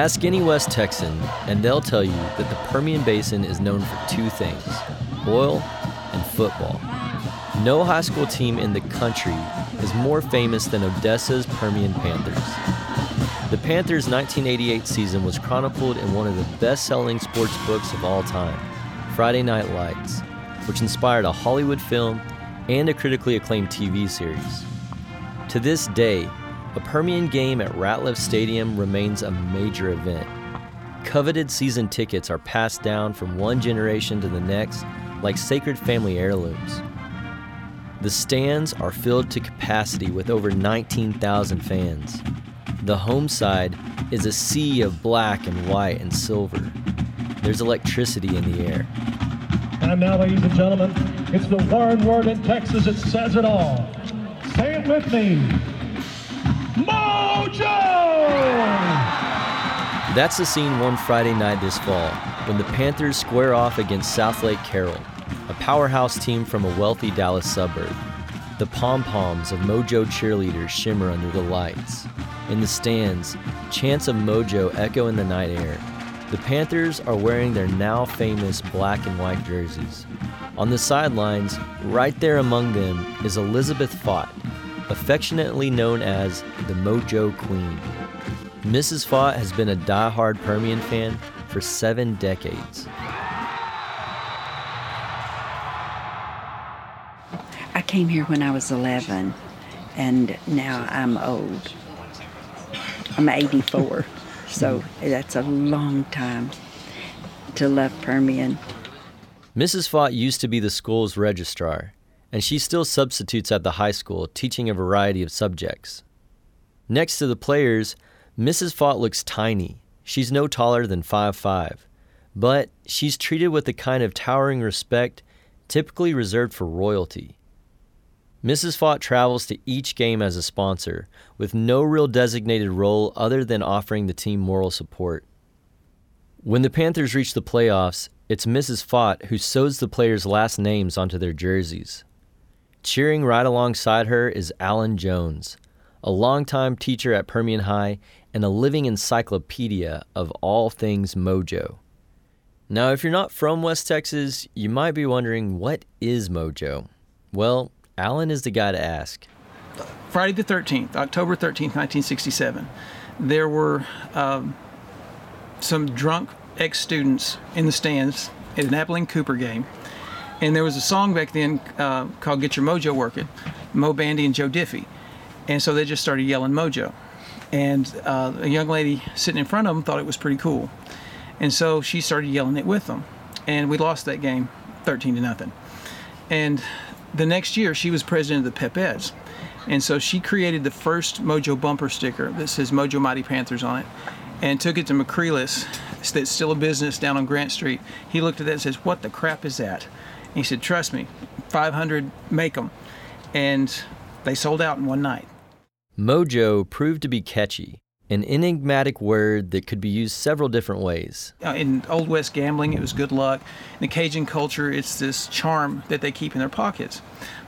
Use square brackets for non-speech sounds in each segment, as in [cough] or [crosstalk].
Ask any West Texan, and they'll tell you that the Permian Basin is known for two things oil and football. No high school team in the country is more famous than Odessa's Permian Panthers. The Panthers' 1988 season was chronicled in one of the best selling sports books of all time, Friday Night Lights, which inspired a Hollywood film and a critically acclaimed TV series. To this day, a Permian game at Ratliff Stadium remains a major event. Coveted season tickets are passed down from one generation to the next like sacred family heirlooms. The stands are filled to capacity with over 19,000 fans. The home side is a sea of black and white and silver. There's electricity in the air. And now, ladies and gentlemen, it's the one word in Texas that says it all. Say it with me. That's the scene one Friday night this fall when the Panthers square off against Southlake Carroll, a powerhouse team from a wealthy Dallas suburb. The pom poms of Mojo cheerleaders shimmer under the lights. In the stands, chants of Mojo echo in the night air. The Panthers are wearing their now famous black and white jerseys. On the sidelines, right there among them, is Elizabeth Fott, affectionately known as the Mojo Queen. Mrs. Fott has been a die-hard Permian fan for seven decades. I came here when I was 11, and now I'm old. I'm 84, so that's a long time to love Permian. Mrs. Fott used to be the school's registrar and she still substitutes at the high school, teaching a variety of subjects. Next to the players, Mrs. Fott looks tiny. She's no taller than 5'5, but she's treated with the kind of towering respect typically reserved for royalty. Mrs. Fott travels to each game as a sponsor, with no real designated role other than offering the team moral support. When the Panthers reach the playoffs, it's Mrs. Fott who sews the players' last names onto their jerseys. Cheering right alongside her is Alan Jones, a longtime teacher at Permian High and a living encyclopedia of all things mojo. Now, if you're not from West Texas, you might be wondering what is mojo? Well, Alan is the guy to ask. Friday the 13th, October 13th, 1967, there were um, some drunk ex students in the stands at an Abilene Cooper game and there was a song back then uh, called Get Your Mojo Working, Moe Bandy and Joe Diffie. And so they just started yelling Mojo. And uh, a young lady sitting in front of them thought it was pretty cool. And so she started yelling it with them. And we lost that game 13 to nothing. And the next year, she was president of the Pepettes. And so she created the first Mojo bumper sticker that says Mojo Mighty Panthers on it and took it to McCreeless, that's still a business down on Grant Street. He looked at that and says, What the crap is that? He said, Trust me, 500, make them. And they sold out in one night. Mojo proved to be catchy, an enigmatic word that could be used several different ways. In Old West gambling, it was good luck. In the Cajun culture, it's this charm that they keep in their pockets.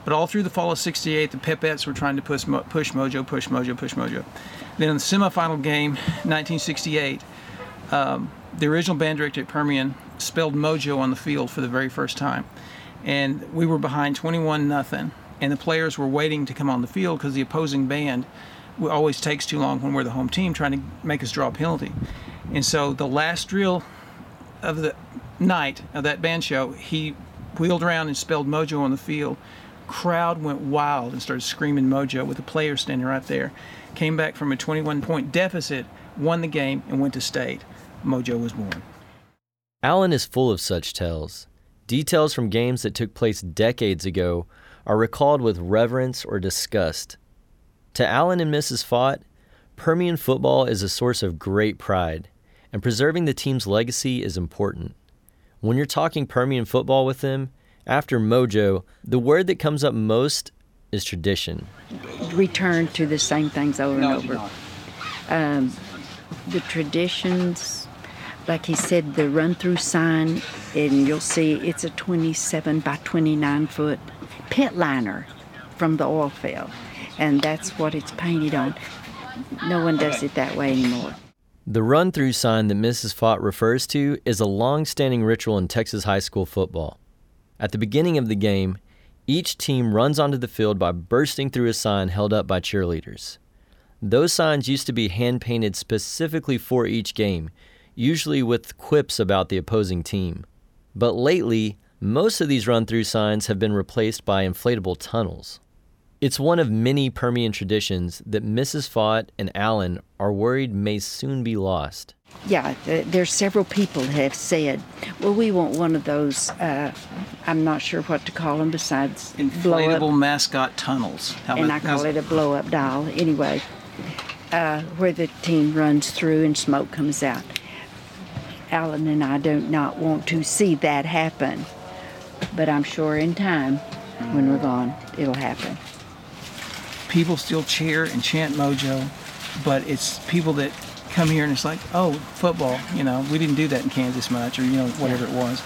But all through the fall of 68, the Pepettes were trying to push, push Mojo, push Mojo, push Mojo. Then in the semifinal game, 1968, um, the original band director at Permian spelled Mojo on the field for the very first time and we were behind 21 nothing and the players were waiting to come on the field because the opposing band always takes too long when we're the home team trying to make us draw a penalty and so the last drill of the night of that band show he wheeled around and spelled mojo on the field crowd went wild and started screaming mojo with the players standing right there came back from a 21 point deficit won the game, and went to state, Mojo was born. Allen is full of such tales. Details from games that took place decades ago are recalled with reverence or disgust. To Allen and Mrs. Fott, Permian football is a source of great pride, and preserving the team's legacy is important. When you're talking Permian football with them, after mojo, the word that comes up most is tradition. Return to the same things over and over. Um, the traditions, like he said, the run through sign, and you'll see it's a 27 by 29 foot pit liner from the oil field, and that's what it's painted on. No one does it that way anymore. The run through sign that Mrs. Fott refers to is a long standing ritual in Texas high school football. At the beginning of the game, each team runs onto the field by bursting through a sign held up by cheerleaders. Those signs used to be hand painted specifically for each game, usually with quips about the opposing team. But lately, most of these run through signs have been replaced by inflatable tunnels. It's one of many Permian traditions that Mrs. Fott and Allen are worried may soon be lost. Yeah, there's several people have said, well, we want one of those, uh, I'm not sure what to call them besides inflatable mascot tunnels. How and I call it a blow up doll. Anyway, uh, where the team runs through and smoke comes out. Allen and I do not want to see that happen, but I'm sure in time, when we're gone, it'll happen people still cheer and chant Mojo, but it's people that come here and it's like, oh, football. You know, we didn't do that in Kansas much, or you know, whatever yeah. it was.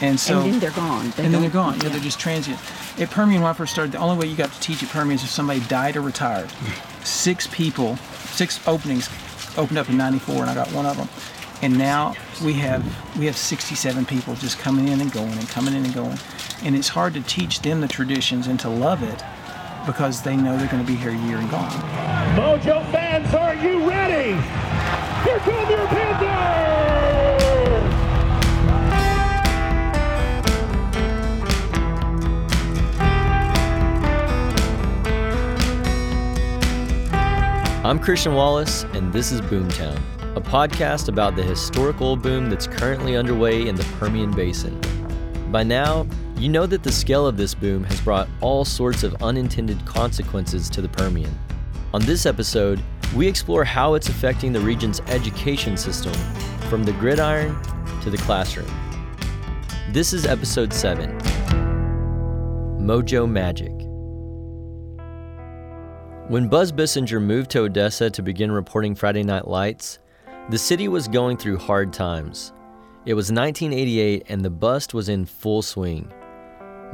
And so, and then they're gone. They and then they're gone. Yeah. yeah, they're just transient. At Permian, when I first started, the only way you got to teach at Permian is if somebody died or retired. [laughs] Six people, six openings opened up in '94, and I got one of them. And now we have we have 67 people just coming in and going and coming in and going, and it's hard to teach them the traditions and to love it because they know they're going to be here a year and gone. Mojo fans, are you ready? Here come your Panthers! I'm Christian Wallace, and this is Boomtown, a podcast about the historic oil boom that's currently underway in the Permian Basin. By now, you know that the scale of this boom has brought all sorts of unintended consequences to the Permian. On this episode, we explore how it's affecting the region's education system, from the gridiron to the classroom. This is episode 7 Mojo Magic. When Buzz Bissinger moved to Odessa to begin reporting Friday Night Lights, the city was going through hard times. It was 1988 and the bust was in full swing.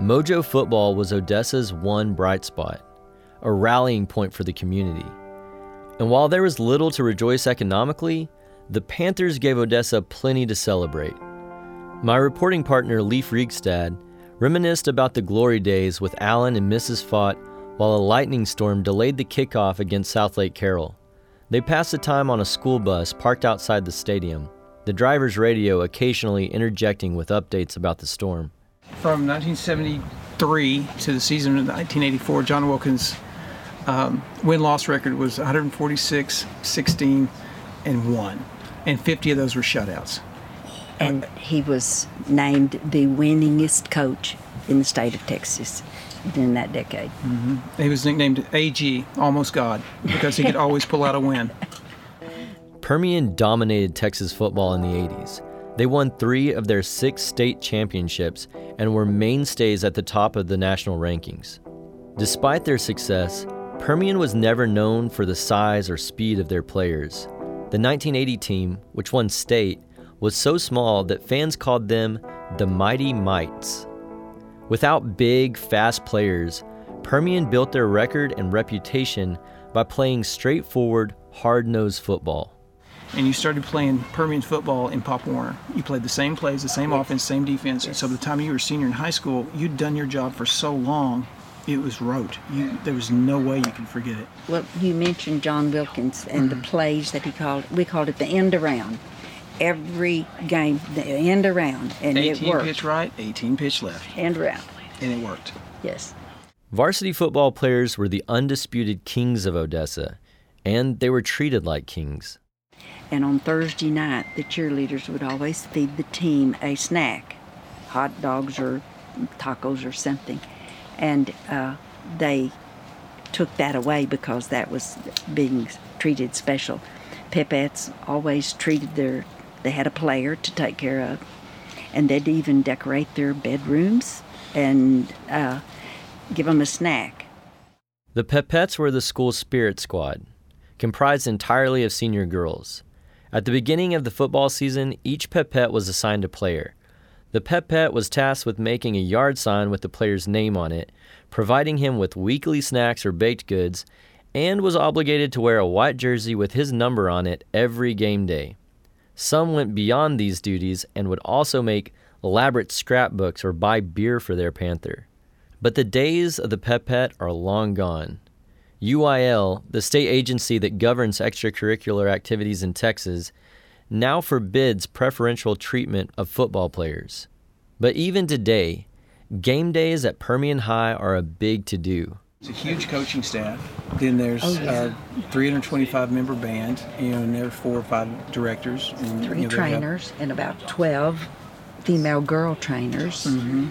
Mojo football was Odessa's one bright spot, a rallying point for the community. And while there was little to rejoice economically, the Panthers gave Odessa plenty to celebrate. My reporting partner, Leif Reigstad, reminisced about the glory days with Allen and Mrs. Fott while a lightning storm delayed the kickoff against Southlake Carroll. They passed the time on a school bus parked outside the stadium, the driver's radio occasionally interjecting with updates about the storm from 1973 to the season of 1984, John Wilkins' um, win loss record was 146, 16, and 1. And 50 of those were shutouts. And he was named the winningest coach in the state of Texas in that decade. Mm-hmm. He was nicknamed AG, Almost God, because he could always pull out a win. [laughs] Permian dominated Texas football in the 80s. They won three of their six state championships and were mainstays at the top of the national rankings. Despite their success, Permian was never known for the size or speed of their players. The 1980 team, which won state, was so small that fans called them the Mighty Mites. Without big, fast players, Permian built their record and reputation by playing straightforward, hard nosed football and you started playing Permian football in Pop Warner. You played the same plays, the same offense, same defense. And so by the time you were senior in high school, you'd done your job for so long, it was rote. You, there was no way you could forget it. Well, you mentioned John Wilkins and mm-hmm. the plays that he called. We called it the end around. Every game, the end around, and 18 it worked. 18 pitch right, 18 pitch left. End around. And it worked. Yes. Varsity football players were the undisputed kings of Odessa, and they were treated like kings. And on Thursday night, the cheerleaders would always feed the team a snack, hot dogs or tacos or something. And uh, they took that away because that was being treated special. Pepettes always treated their, they had a player to take care of, and they'd even decorate their bedrooms and uh, give them a snack. The Pepettes were the school's spirit squad, comprised entirely of senior girls. At the beginning of the football season, each Pepette was assigned a player. The Pepette was tasked with making a yard sign with the player's name on it, providing him with weekly snacks or baked goods, and was obligated to wear a white jersey with his number on it every game day. Some went beyond these duties and would also make elaborate scrapbooks or buy beer for their Panther. But the days of the Pepette are long gone. UIL, the state agency that governs extracurricular activities in Texas, now forbids preferential treatment of football players. But even today, game days at Permian High are a big to do. It's a huge coaching staff. Then there's Oh, yeah. a 325 member band, you know, and there are four or five directors. And, Three you know, trainers and about 12 female girl trainers. Mm-hmm.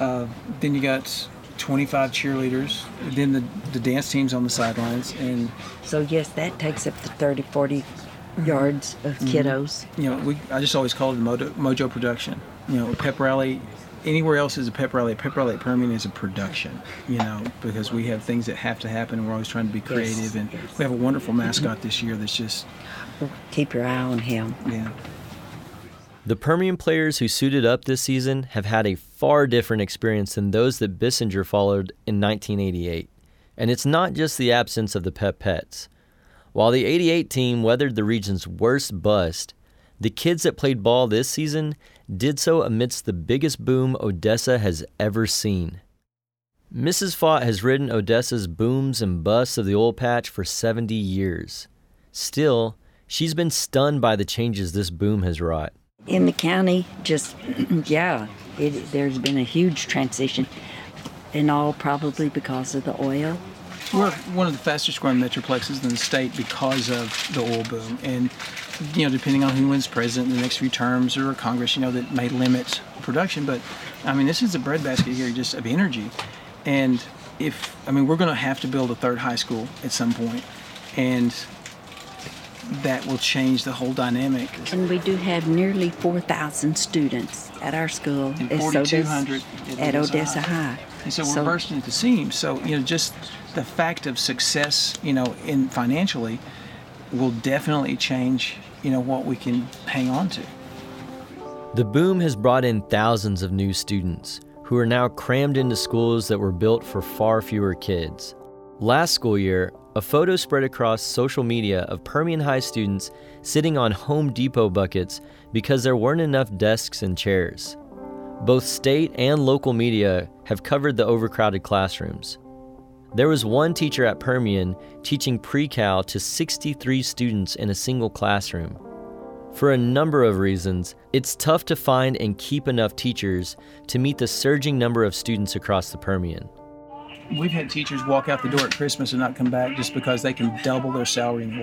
Uh, then you got 25 cheerleaders. Then the, the dance team's on the sidelines, and So, yes, that takes up to 30, 40 mm-hmm. yards of Mm-hmm. kiddos. you know, we I just always called it Mojo, Mojo Production. You know, pep rally. Anywhere else is a pep rally. A pep rally at Permian is a production. You know, because we have things that have to happen. and We're always trying to be creative, and we have a wonderful mascot this year. That's just Keep your eye on him. yeah. The Permian players who suited up this season have had a far different experience than those that Bissinger followed in 1988. And it's not just the absence of the Pepettes. While the 88 team weathered the region's worst bust, the kids that played ball this season did so amidst the biggest boom Odessa has ever seen. Mrs. Fott has ridden Odessa's booms and busts of the oil patch for 70 years. Still, she's been stunned by the changes this boom has wrought. In the county, just, [clears throat] yeah, it, there's been a huge transition, and all probably because of the oil. We're one of the fastest growing metroplexes in the state because of the oil boom. And, you know, depending on who wins president in the next few terms or Congress, you know, that may limit production. But, I mean, this is a breadbasket here just of energy. And if, I mean, we're going to have to build a third high school at some point, And that will change the whole dynamic. And we do have nearly 4,000 students at our school. And It's 4,200 Odessa- at at Odessa High. High. And so we're bursting at the seams. So, you know, just the fact of success, you know, in financially will definitely change, you know, what we can hang on to. The boom has brought in thousands of new students who are now crammed into schools that were built for far fewer kids. Last school year, a photo spread across social media of Permian High students sitting on Home Depot buckets because there weren't enough desks and chairs. Both state and local media have covered the overcrowded classrooms. There was one teacher at Permian teaching pre cal to 63 students in a single classroom. For a number of reasons, it's tough to find and keep enough teachers to meet the surging number of students across the Permian. We've had teachers walk out the door at Christmas and not come back just because they can double their salary in the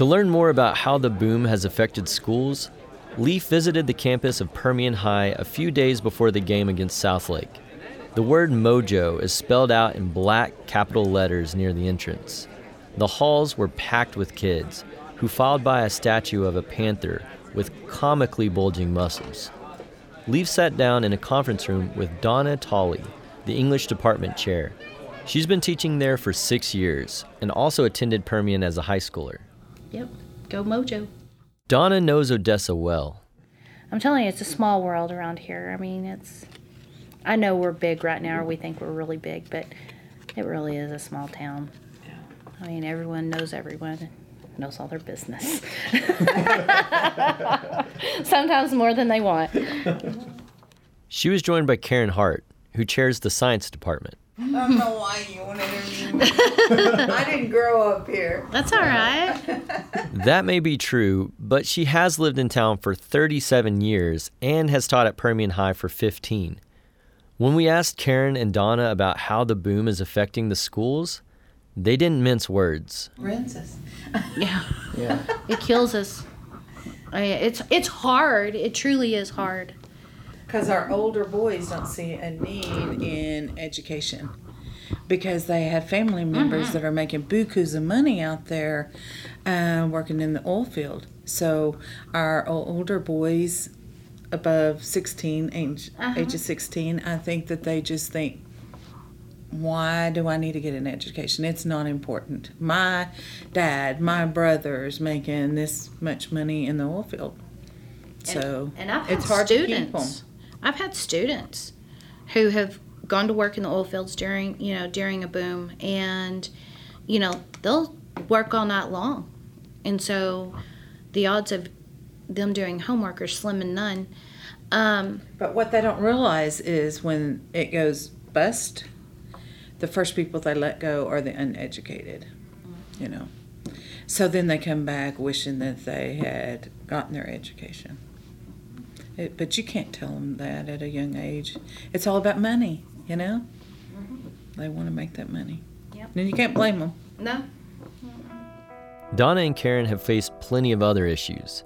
To learn more about how the boom has affected schools, Leif visited the campus of Permian High a few days before the game against Southlake. The word mojo is spelled out in black capital letters near the entrance. The halls were packed with kids, who filed by a statue of a panther with comically bulging muscles. Leif sat down in a conference room with Donna Tolley, the English department chair. She's been teaching there for six years and also attended Permian as a high schooler. Yep, go Mojo. Donna knows Odessa well. I'm telling you, it's a small world around here. I mean, it's. I know we're big right now, or we think we're really big, but it really is a small town. Yeah. I mean, everyone knows everyone, knows all their business. [laughs] Sometimes more than they want. She was joined by Karen Hart, who chairs the science department. I don't know why you want to interview me. [laughs] I didn't grow up here. That's all right. [laughs] That may be true, but she has lived in town for 37 years and has taught at Permian High for 15. When we asked Karen and Donna about how the boom is affecting the schools, they didn't mince words. Rinse us. Yeah. [laughs] Yeah. It kills us. I, it's it's hard. It truly is hard. Because our older boys don't see a need in education. Because they have family members Mm-hmm. that are making bukus of money out there uh, working in the oil field. So our older boys above 16, age, Uh-huh. age of 16, I think that they just think, why do I need to get an education? It's not important. My dad, my brother's making this much money in the oil field. So And I've had it's hard to keep them. students. I've had students who have gone to work in the oil fields during you know during a boom, and you know they'll work all night long, and so the odds of them doing homework are slim and none. Um, But what they don't realize is when it goes bust, the first people they let go are the uneducated, you know. So then they come back wishing that they had gotten their education. It, but you can't tell them that at a young age. It's all about money, you know. Mm-hmm. They want to make that money. Yep. And you can't blame them. no, Donna and Karen have faced plenty of other issues.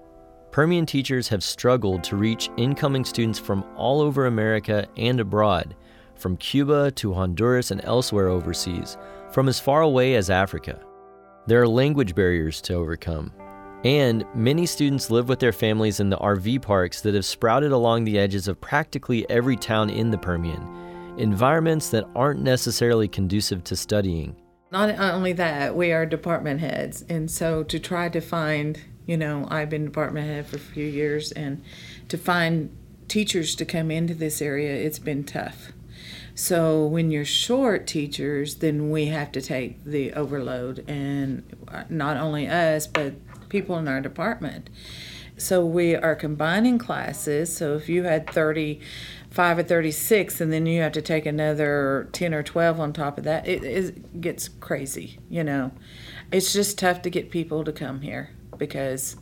Permian teachers have struggled to reach incoming students from all over America and abroad, from Cuba to Honduras and elsewhere overseas, from as far away as Africa. There are language barriers to overcome. And many students live with their families in the RV parks that have sprouted along the edges of practically every town in the Permian, environments that aren't necessarily conducive to studying. Not only that, we are department heads, and so to try to find, you know, I've been department head for a few years, and to find teachers to come into this area, it's been tough. So when you're short teachers, then we have to take the overload, and not only us, but people in our department. So we are combining classes. So if you had 35 or 36, and then you have to take another 10 or 12 on top of that, it, it gets crazy, you know. It's just tough to get people to come here because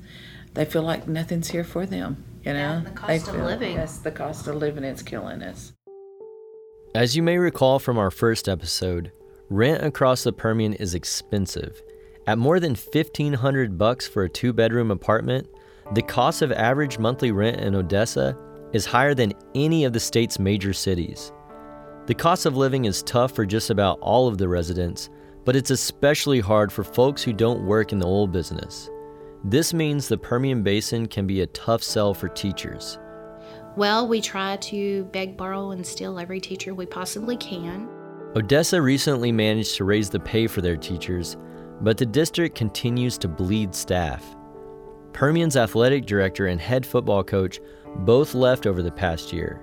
they feel like nothing's here for them, you know. Yeah, and the They cost of living. Yes, the cost of living, it's killing us. As you may recall from our first episode, rent across the Permian is expensive. At more than 1500 bucks for a two-bedroom apartment, the cost of average monthly rent in Odessa is higher than any of the state's major cities. The cost of living is tough for just about all of the residents, but it's especially hard for folks who don't work in the oil business. This means the Permian Basin can be a tough sell for teachers. well, we try to beg, borrow, and steal every teacher we possibly can. Odessa recently managed to raise the pay for their teachers, but the district continues to bleed staff. Permian's athletic director and head football coach both left over the past year.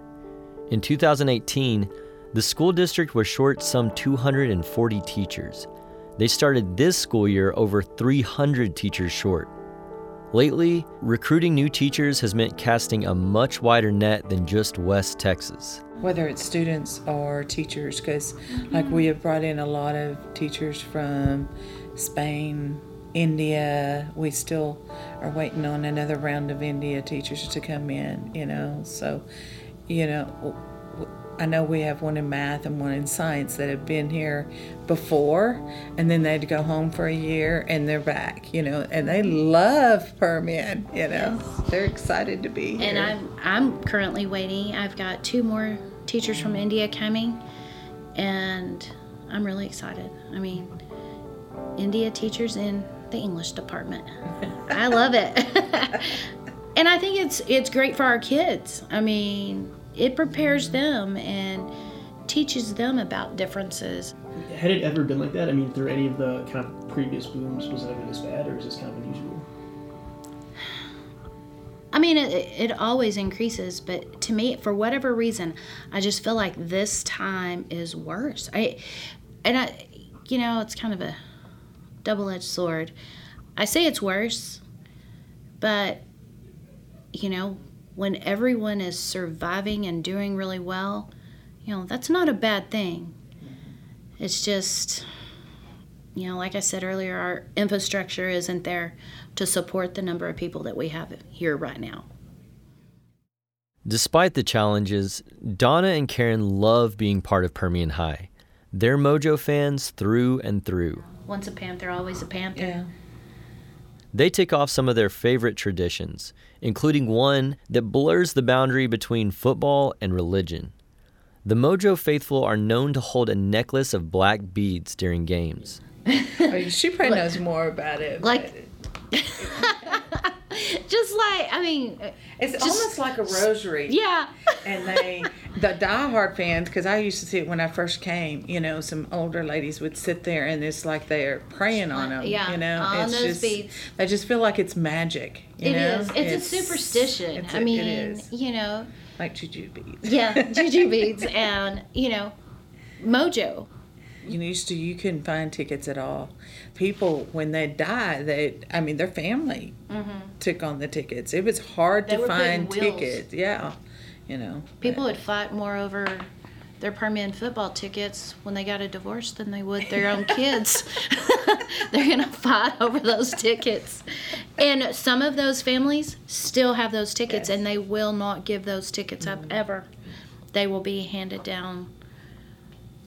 In 2018, the school district was short some 240 teachers. They started this school year over 300 teachers short. Lately, recruiting new teachers has meant casting a much wider net than just West Texas. whether it's students or teachers because like we have brought in a lot of teachers from spain india we still are waiting on another round of india teachers to come in you know so you know I know we have one in math and one in science that have been here before and then they'd go home for a year and they're back you know and they love permian you know they're excited to be here And I'm I'm currently waiting. I've got two more teachers from India coming. and I'm really excited. I mean, India teachers in the English department. [laughs] I love it. [laughs] and I think it's it's great for our kids. I mean, it prepares them and teaches them about differences. Had it ever been like that? I mean, through any of the kind of previous booms, was it ever this bad, or is this kind of unusual? I mean, it, it always increases, but to me, for whatever reason, I just feel like this time is worse. I, and I, you know, it's kind of a double-edged sword. I say it's worse, but you know, when everyone is surviving and doing really well, you know, that's not a bad thing. It's just, you know, like I said earlier, our infrastructure isn't there to support the number of people that we have here right now. Despite the challenges, Donna and Karen love being part of Permian High. They're Mojo fans through and through. Once a Panther, always a Panther. Yeah. They tick off some of their favorite traditions, including one that blurs the boundary between football and religion. The Mojo faithful are known to hold a necklace of black beads during games. [laughs] Oh, she probably knows more about it. Like, [laughs] [laughs] just like I mean, uh, it's just, almost like a rosary. [laughs] Yeah. and they, the diehard fans, because I used to see it when I first came. You know, some older ladies would sit there, and it's like they're praying on them. Yeah. You know, on it's those just, beads. I just feel like it's magic. You It know? is. It's, a superstition. it's I a- mean, it is. you know. like juju beads. Yeah, juju [laughs] beads, and you know, mojo. You used to you couldn't find tickets at all. People when they die, they I mean their family took on the tickets. It was hard Mm-hmm. They to were put in find tickets. Yeah, you know. People would fight more over their Permian football tickets when they got a divorce than they would their own kids. [laughs] They're gonna fight over those tickets, and some of those families still have those tickets, and they will not give those tickets up Mm-hmm. ever. They will be handed down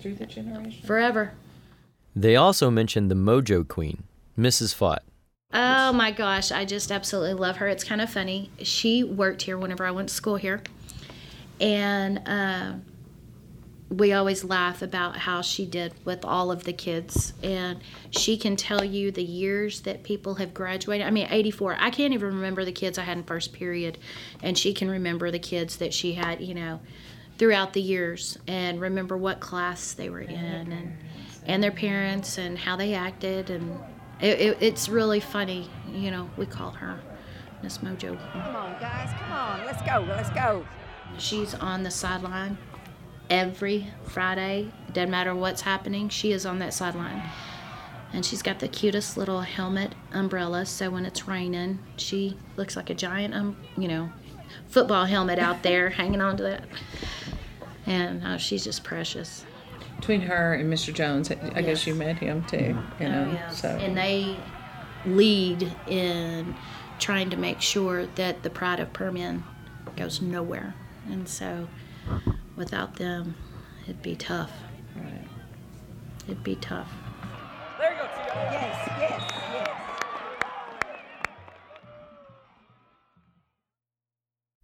Through the generation. forever. They also mentioned the Mojo Queen, Mrs. Fott. Oh my gosh, I just absolutely love her. It's kind of funny. She worked here whenever I went to school here. And uh, we always laugh about how she did with all of the kids. And she can tell you the years that people have graduated. I mean, 84. I can't even remember the kids I had in first period. And she can remember the kids that she had, you know, throughout the years and remember what class they were in and, and their parents and how they acted. And it, it, it's really funny. You know, we call her Miss Mojo. Come on, guys, come on. Let's go, let's go. She's on the sideline every Friday. Doesn't matter what's happening, she is on that sideline. And she's got the cutest little helmet umbrella, so when it's raining, she looks like a giant, um, you know, football helmet out there [laughs] hanging on to that. And uh, she's just precious. Between her and Mr. Jones, I guess you met him too. You know, Oh, yeah. so And they lead in trying to make sure that the pride of Permian goes nowhere. And so without them, it'd be tough. It'd be tough. There you go, Tia. Yes, yes, yes.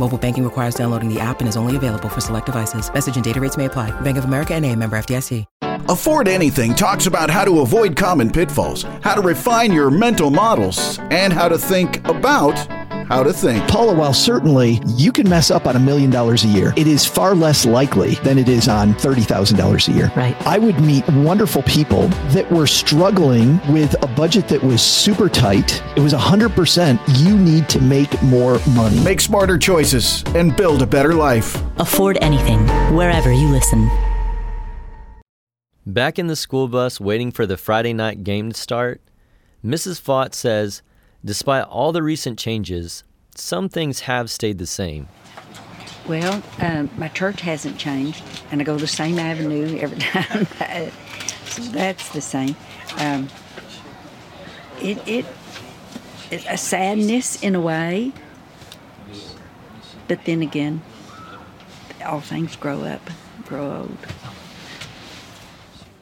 Mobile banking requires downloading the app and is only available for select devices. Message and data rates may apply. Bank of America and a member FDIC. Afford Anything talks about how to avoid common pitfalls, how to refine your mental models, and how to think about how to think. Paula, while certainly you can mess up on a million dollars a year, it is far less likely than it is on $30,000 a year. Right. I would meet wonderful people that were struggling with a budget that was super tight. It was 100% you need to make more money. Make smarter choices and build a better life. Afford anything, wherever you listen. Back in the school bus waiting for the Friday night game to start, Mrs. Fott says, despite all the recent changes, some things have stayed the same. Well, um, my church hasn't changed, and I go the same avenue every [laughs] time. so that's the same. Um, it, it, a sadness in a way. But then again, all things grow up, grow old.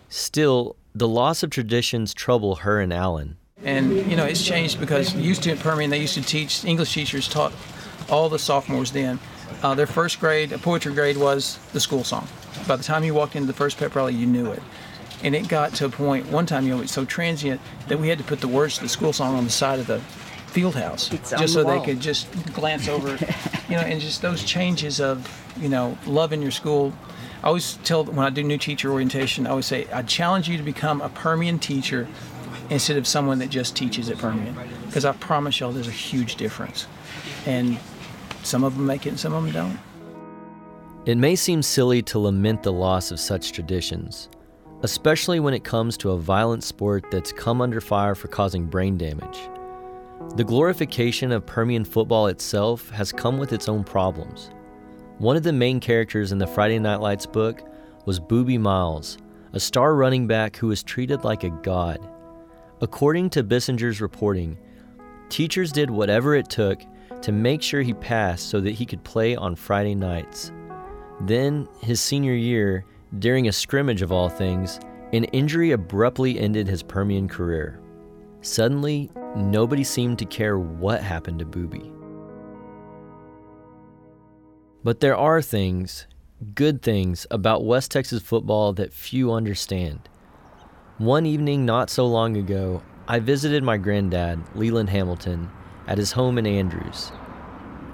Still, the loss of traditions trouble her and Alan. And you know, it's changed because used to at Permian, they used to teach English teachers taught all the sophomores then. Uh, their first grade, a poetry grade, was the school song. By the time you walked into the first pep rally, you knew it. And it got to a point one time, you know, it's so transient that we had to put the words to the school song on the side of the field house It's just the so they could just glance over, [laughs] you know, and just those changes of, you know, loving your school. I always tell when I do new teacher orientation, I always say, I challenge you to become a Permian teacher instead of someone that just teaches at Permian. Because I promise y'all, there's a huge difference. And some of them make it and some of them don't. It may seem silly to lament the loss of such traditions, especially when it comes to a violent sport that's come under fire for causing brain damage. The glorification of Permian football itself has come with its own problems. One of the main characters in the Friday Night Lights book was Boobie Miles, a star running back who was treated like a god. According to Bissinger's reporting, teachers did whatever it took to make sure he passed so that he could play on Friday nights. Then, his senior year, during a scrimmage of all things, an injury abruptly ended his Permian career. Suddenly, nobody seemed to care what happened to Boobie. But there are things, good things, about West Texas football that few understand. One evening not so long ago, I visited my granddad, Leland Hamilton, at his home in Andrews.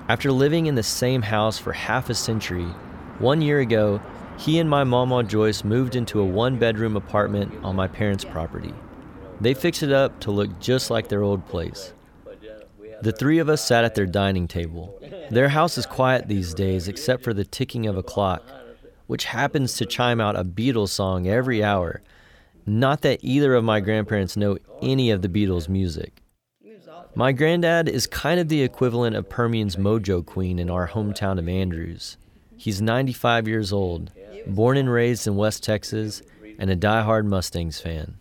After living in the same house for half a century, one year ago, he and my mama Joyce moved into a one bedroom apartment on my parents' property. They fixed it up to look just like their old place. The three of us sat at their dining table. Their house is quiet these days except for the ticking of a clock, which happens to chime out a Beatles song every hour. Not that either of my grandparents know any of the Beatles' music. My granddad is kind of the equivalent of Permian's Mojo Queen in our hometown of Andrews. He's 95 years old, born and raised in West Texas, and a diehard Mustangs fan.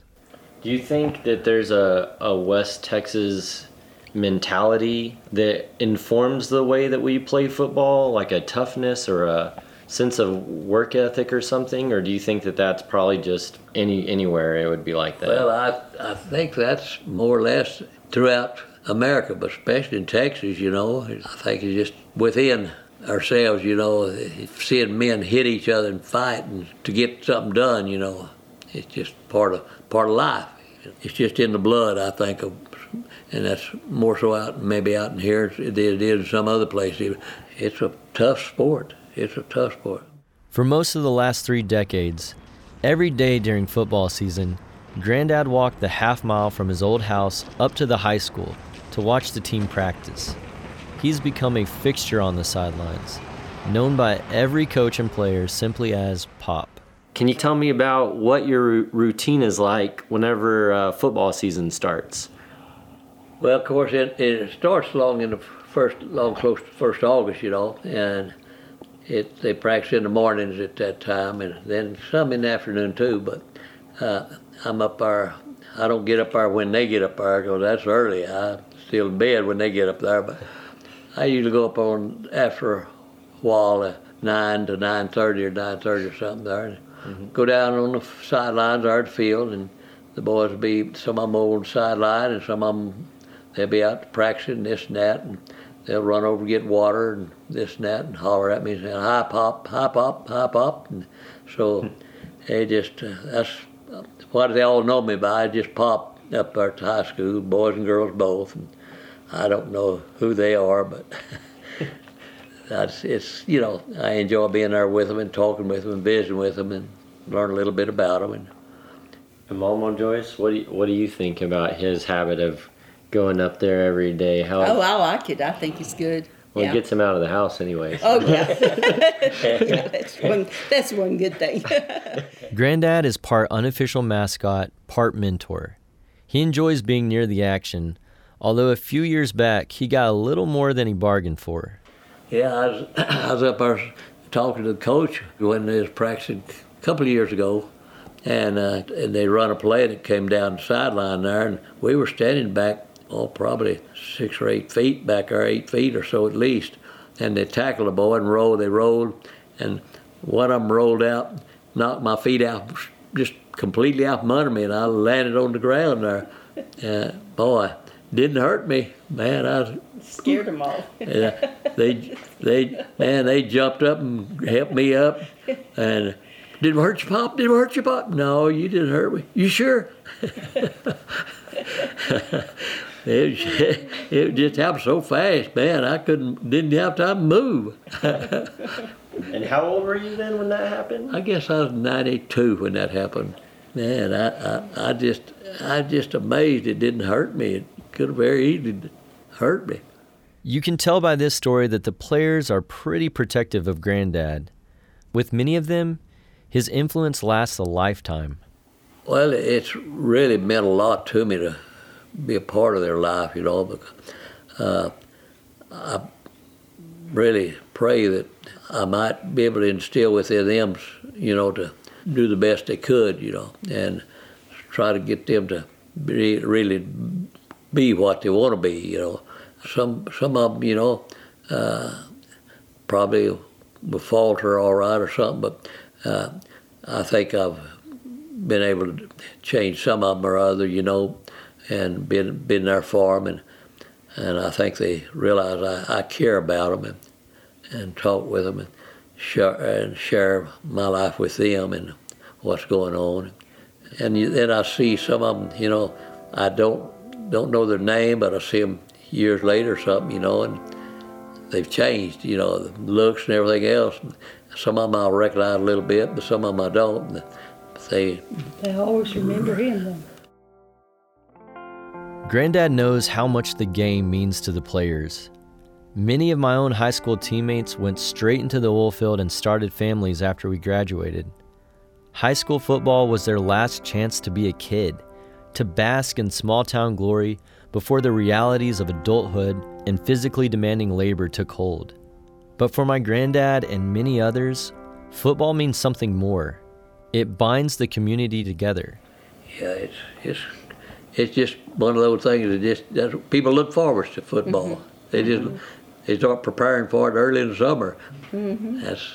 Do you think that there's a, a West Texas mentality that informs the way that we play football, like a toughness or a sense of work ethic or something? Or do you think that that's probably just any anywhere it would be like that? Well, I, I think that's more or less throughout America, but especially in Texas, you know. I think it's just within ourselves, you know, seeing men hit each other and fight and to get something done, you know. It's just part of part of life. It's just in the blood, I think, of, and that's more so out maybe out in here than it is in some other place. It's a tough sport. It's a tough sport. For most of the last three decades, every day during football season, Granddad walked the half mile from his old house up to the high school to watch the team practice. He's become a fixture on the sidelines, known by every coach and player simply as Pop. Can you tell me about what your routine is like whenever uh, football season starts? Well, of course, it, it starts long in the first, long close to first August, you know, and it they practice in the mornings at that time, and then some in the afternoon too. But uh, I'm up there. I don't get up there when they get up there because that's early. I'm still in bed when they get up there, but I usually go up on after a while, uh, nine to nine thirty or nine thirty or something there. And Go down on the sidelines at the field, and the boys will be some of them on the sideline, and some of them they'll be out practicing this and that, and they'll run over and get water and this and that, and holler at me and say, "Hi, pop, hi, pop, hi, pop." And so they just uh, that's what they all know me by. I just pop up there at the high school, boys and girls both. And I don't know who they are, but [laughs] that's it's you know I enjoy being there with them and talking with them and visiting with them and learn a little bit about them. And And Mama Joyce, what do you, what do you think about his habit of going up there every day? How Oh, I like it. I think it's good. well, yeah. it gets him out of the house anyway. Oh yeah. [laughs] [laughs] yeah, that's one. That's one good thing. [laughs] Granddad is part unofficial mascot, part mentor. He enjoys being near the action, although a few years back he got a little more than he bargained for. Yeah, I was, [clears throat] I was up there talking to the coach when they was practicing a couple of years ago, and uh, and they run a play that came down the sideline there, and we were standing back oh, probably six or eight feet back there, eight feet or so at least. And they tackled the boy and rolled. They rolled, and one of them rolled out, knocked my feet out, just completely out from under me, and I landed on the ground there. Uh, boy, didn't hurt me, man. I was, Scared them all. [laughs] yeah, they, they, man, they jumped up and helped me up, and didn't hurt you, pop? Didn't hurt you, pop? No, you didn't hurt me. You sure? [laughs] it, [laughs] it just happened so fast, man. I couldn't, didn't have time to move. [laughs] And how old were you then when that happened? I guess I was 92 when that happened. Man, I, I, I just, I just amazed it didn't hurt me. It could have very easily hurt me. You can tell by this story that the players are pretty protective of Granddad. With many of them, his influence lasts a lifetime. Well, it's really meant a lot to me to be a part of their life, you know, because uh, I really pray that I might be able to instill within them, you know, to do the best they could, you know, and try to get them to be, really be what they want to be, you know. Some some of them, you know, uh, probably will falter all right or something, but uh, I think I've been able to change some of them or other, you know, and been been there for them, and and I think they realize I, I care about them and and talk with them and share and share my life with them and what's going on. And then I see some of them, you know, I don't don't know their name, but I see them years later or something, you know, and they've changed, you know, the looks and everything else. Some of them I'll recognize a little bit, but some of them I don't. They They always remember him though. Granddad knows how much the game means to the players. Many of my own high school teammates went straight into the oil field and started families after we graduated. High school football was their last chance to be a kid, to bask in small town glory before the realities of adulthood and physically demanding labor took hold. But for my granddad and many others, football means something more. It binds the community together. yeah, it's it's it's just one of those things that just that's, people look forward to football. Mm-hmm. They just mm-hmm. they start preparing for it early in the summer. Mm-hmm. That's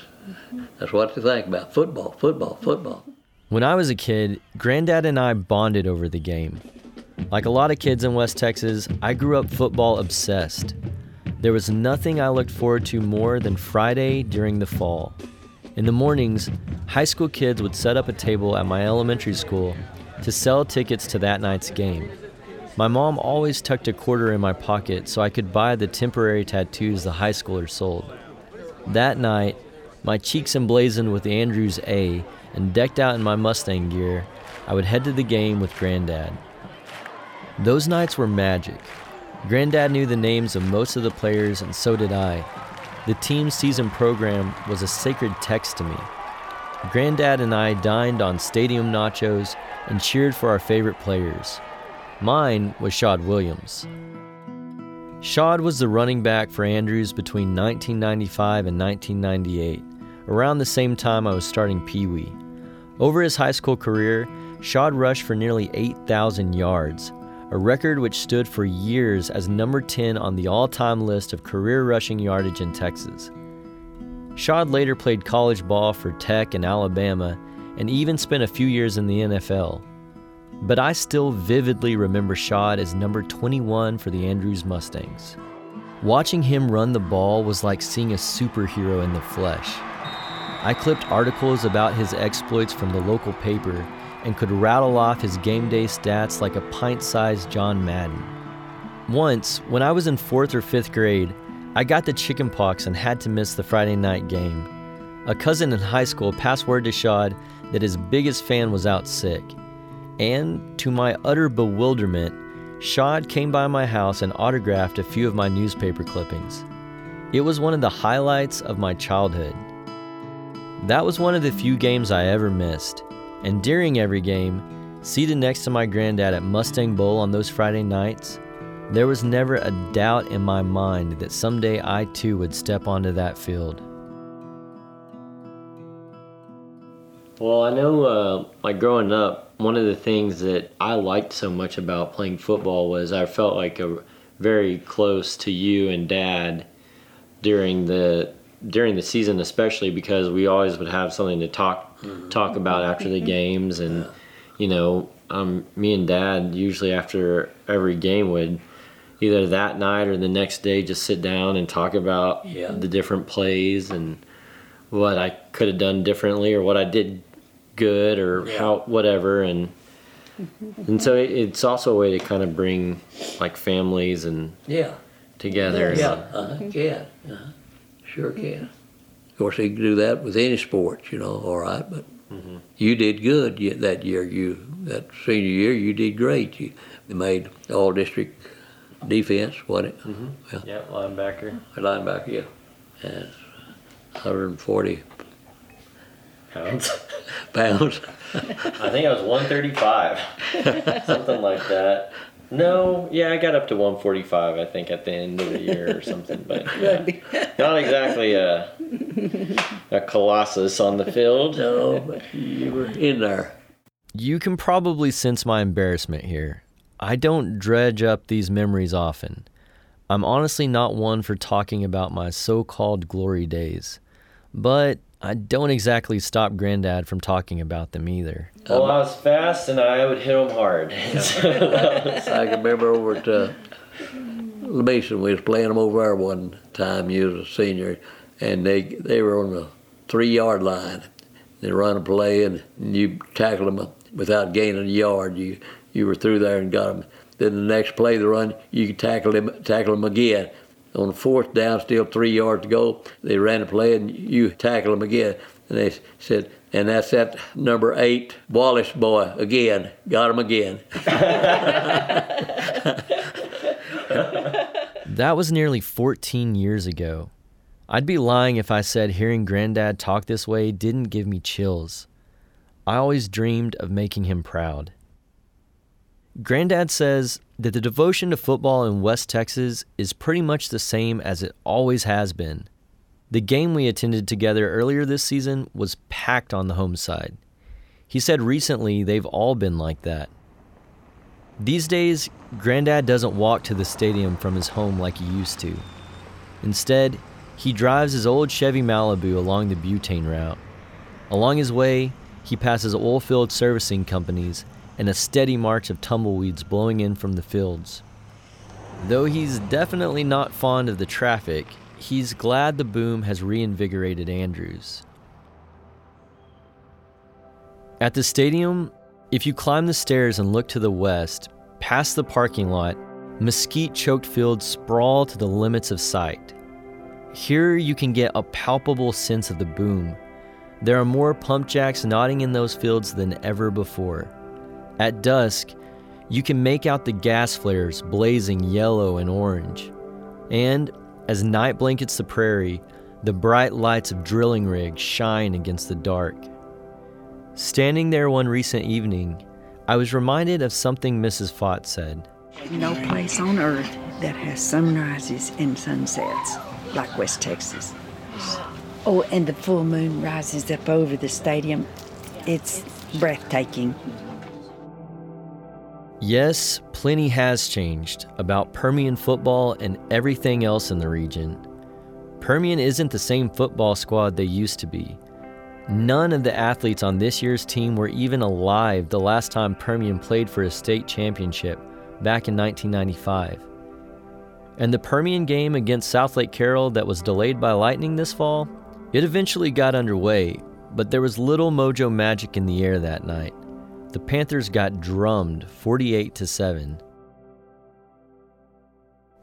that's what they think about football, football, football. When I was a kid, Granddad and I bonded over the game. Like a lot of kids in West Texas, I grew up football obsessed. There was nothing I looked forward to more than Friday during the fall. In the mornings, high school kids would set up a table at my elementary school to sell tickets to that night's game. My mom always tucked a quarter in my pocket so I could buy the temporary tattoos the high schoolers sold. That night, my cheeks emblazoned with Andrews A and decked out in my Mustang gear, I would head to the game with Granddad. Those nights were magic. Granddad knew the names of most of the players, and so did I. The team season program was a sacred text to me. Granddad and I dined on stadium nachos and cheered for our favorite players. Mine was Shad Williams. Shad was the running back for Andrews between 1995 and 1998, around the same time I was starting Pee Wee. Over his high school career, Shad rushed for nearly 8,000 yards, a record which stood for years as number 10 on the all time list of career rushing yardage in Texas. Shad later played college ball for Tech and Alabama and even spent a few years in the NFL. But I still vividly remember Shad as number 21 for the Andrews Mustangs. Watching him run the ball was like seeing a superhero in the flesh. I clipped articles about his exploits from the local paper and could rattle off his game day stats like a pint sized John Madden. Once, when I was in fourth or fifth grade, I got the chicken pox and had to miss the Friday night game. A cousin in high school passed word to Shad that his biggest fan was out sick. And to my utter bewilderment, Shad came by my house and autographed a few of my newspaper clippings. It was one of the highlights of my childhood. That was one of the few games I ever missed. And during every game, seated next to my granddad at Mustang Bowl on those Friday nights, there was never a doubt in my mind that someday I too would step onto that field. Well, I know, uh, like growing up, one of the things that I liked so much about playing football was I felt like a very close to you and dad during the during the season especially because we always would have something to talk talk about after the [laughs] games. And you know um, me and dad usually after every game would either that night or the next day just sit down and talk about Yeah. the different plays and what I could have done differently or what I did good or Yeah. how whatever and [laughs] and so it, it's also a way to kind of bring like families and Yeah. together Yeah, uh, can. Uh, sure can. Of course, you can do that with any sport, you know. All right, but you did good that year. You that senior year, you did great. You made all district defense, wasn't it? Mhm. Yeah. yeah linebacker Linebacker, yeah. And 140 pounds [laughs] pounds. [laughs] I think I was 135 [laughs] something like that no yeah I got up to 145 I think at the end of the year or something but yeah. not exactly a a colossus on the field no but you were in there You can probably sense my embarrassment here. I don't dredge up these memories often. I'm honestly not one for talking about my so called glory days. But I don't exactly stop Granddad from talking about them either. Well, I was fast and I would hit him hard. [laughs] I can remember over at uh, Mason, we was playing them over there one time. You was a senior, and they they were on the three yard line. They run a play, and you tackle them without gaining a yard. You you were through there and got them. Then the next play the run, you tackle them tackle them again. On fourth down, still three yards to go, they ran a play, and you tackle them again. And they said, and that's that number eight Wallace boy again. Got him again. [laughs] That was nearly 14 years ago. I'd be lying if I said hearing Granddad talk this way didn't give me chills. I always dreamed of making him proud. Granddad says that the devotion to football in West Texas is pretty much the same as it always has been. The game we attended together earlier this season was packed on the home side. He said recently they've all been like that. These days, Granddad doesn't walk to the stadium from his home like he used to. Instead, he drives his old Chevy Malibu along the butane route. Along his way, he passes oil field servicing companies and a steady march of tumbleweeds blowing in from the fields. Though he's definitely not fond of the traffic, he's glad the boom has reinvigorated Andrews. At the stadium, if you climb the stairs and look to the west, past the parking lot, mesquite choked fields sprawl to the limits of sight. Here you can get a palpable sense of the boom. There are more pump jacks nodding in those fields than ever before. At dusk, you can make out the gas flares blazing yellow and orange. And as night blankets the prairie, the bright lights of drilling rigs shine against the dark. Standing there one recent evening, I was reminded of something Mrs. Fott said. No place on earth that has sunrises and sunsets like West Texas. Oh, and the full moon rises up over the stadium. It's breathtaking. Yes, plenty has changed about Permian football and everything else in the region. Permian isn't the same football squad they used to be. None of the athletes on this year's team were even alive the last time Permian played for a state championship back in 1995. And the Permian game against Southlake Carroll that was delayed by lightning this fall, it eventually got underway, but there was little mojo magic in the air that night. The Panthers got drummed 48 to 7.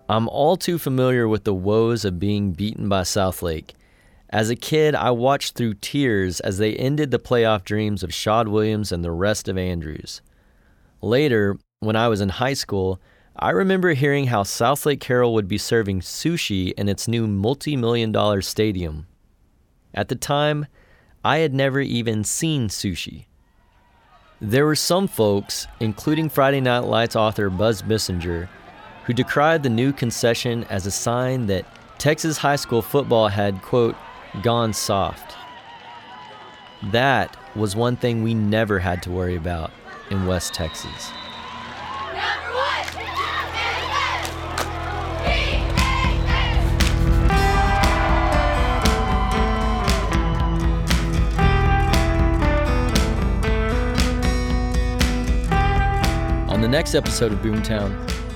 I'm all too familiar with the woes of being beaten by Southlake. As a kid, I watched through tears as they ended the playoff dreams of Shad Williams and the rest of Andrews. Later, when I was in high school, I remember hearing how Southlake Carroll would be serving sushi in its new multi million dollar stadium. At the time, I had never even seen sushi. There were some folks, including Friday Night Lights author Buzz Bissinger, who decried the new concession as a sign that Texas high school football had, quote, gone soft. That was one thing we never had to worry about. in West Texas. The next episode of Boomtown,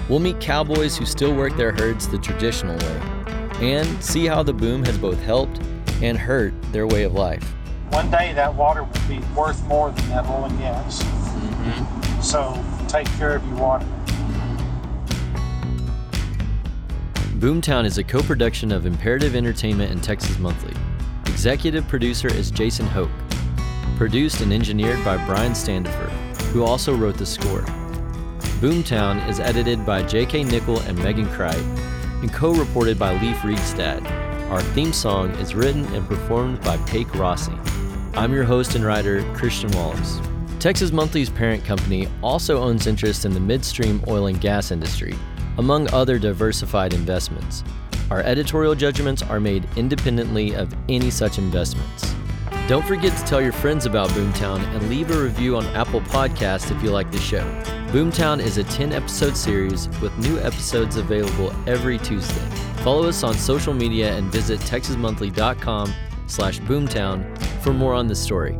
we'll meet cowboys who still work their herds the traditional way and see how the boom has both helped and hurt their way of life. One day that water will be worth more than that oil and gas. Mm-hmm. So take care of your water. Boomtown is a co production of Imperative Entertainment and Texas Monthly. Executive producer is Jason Hoke. Produced and engineered by Brian Standifer, who also wrote the score. Boomtown is edited by J.K. Nickell and Megan Creydt and co reported by Leif Reigstad. Our theme song is written and performed by Paik Rossi. I'm your host and writer, Christian Wallace. Texas Monthly's parent company also owns interest in the midstream oil and gas industry, among other diversified investments. Our editorial judgments are made independently of any such investments. Don't forget to tell your friends about Boomtown and leave a review on Apple Podcasts if you like the show. Boomtown is a 10 episode series with new episodes available every Tuesday. Follow us on social media and visit texasmonthly.com slash boomtown for more on the story.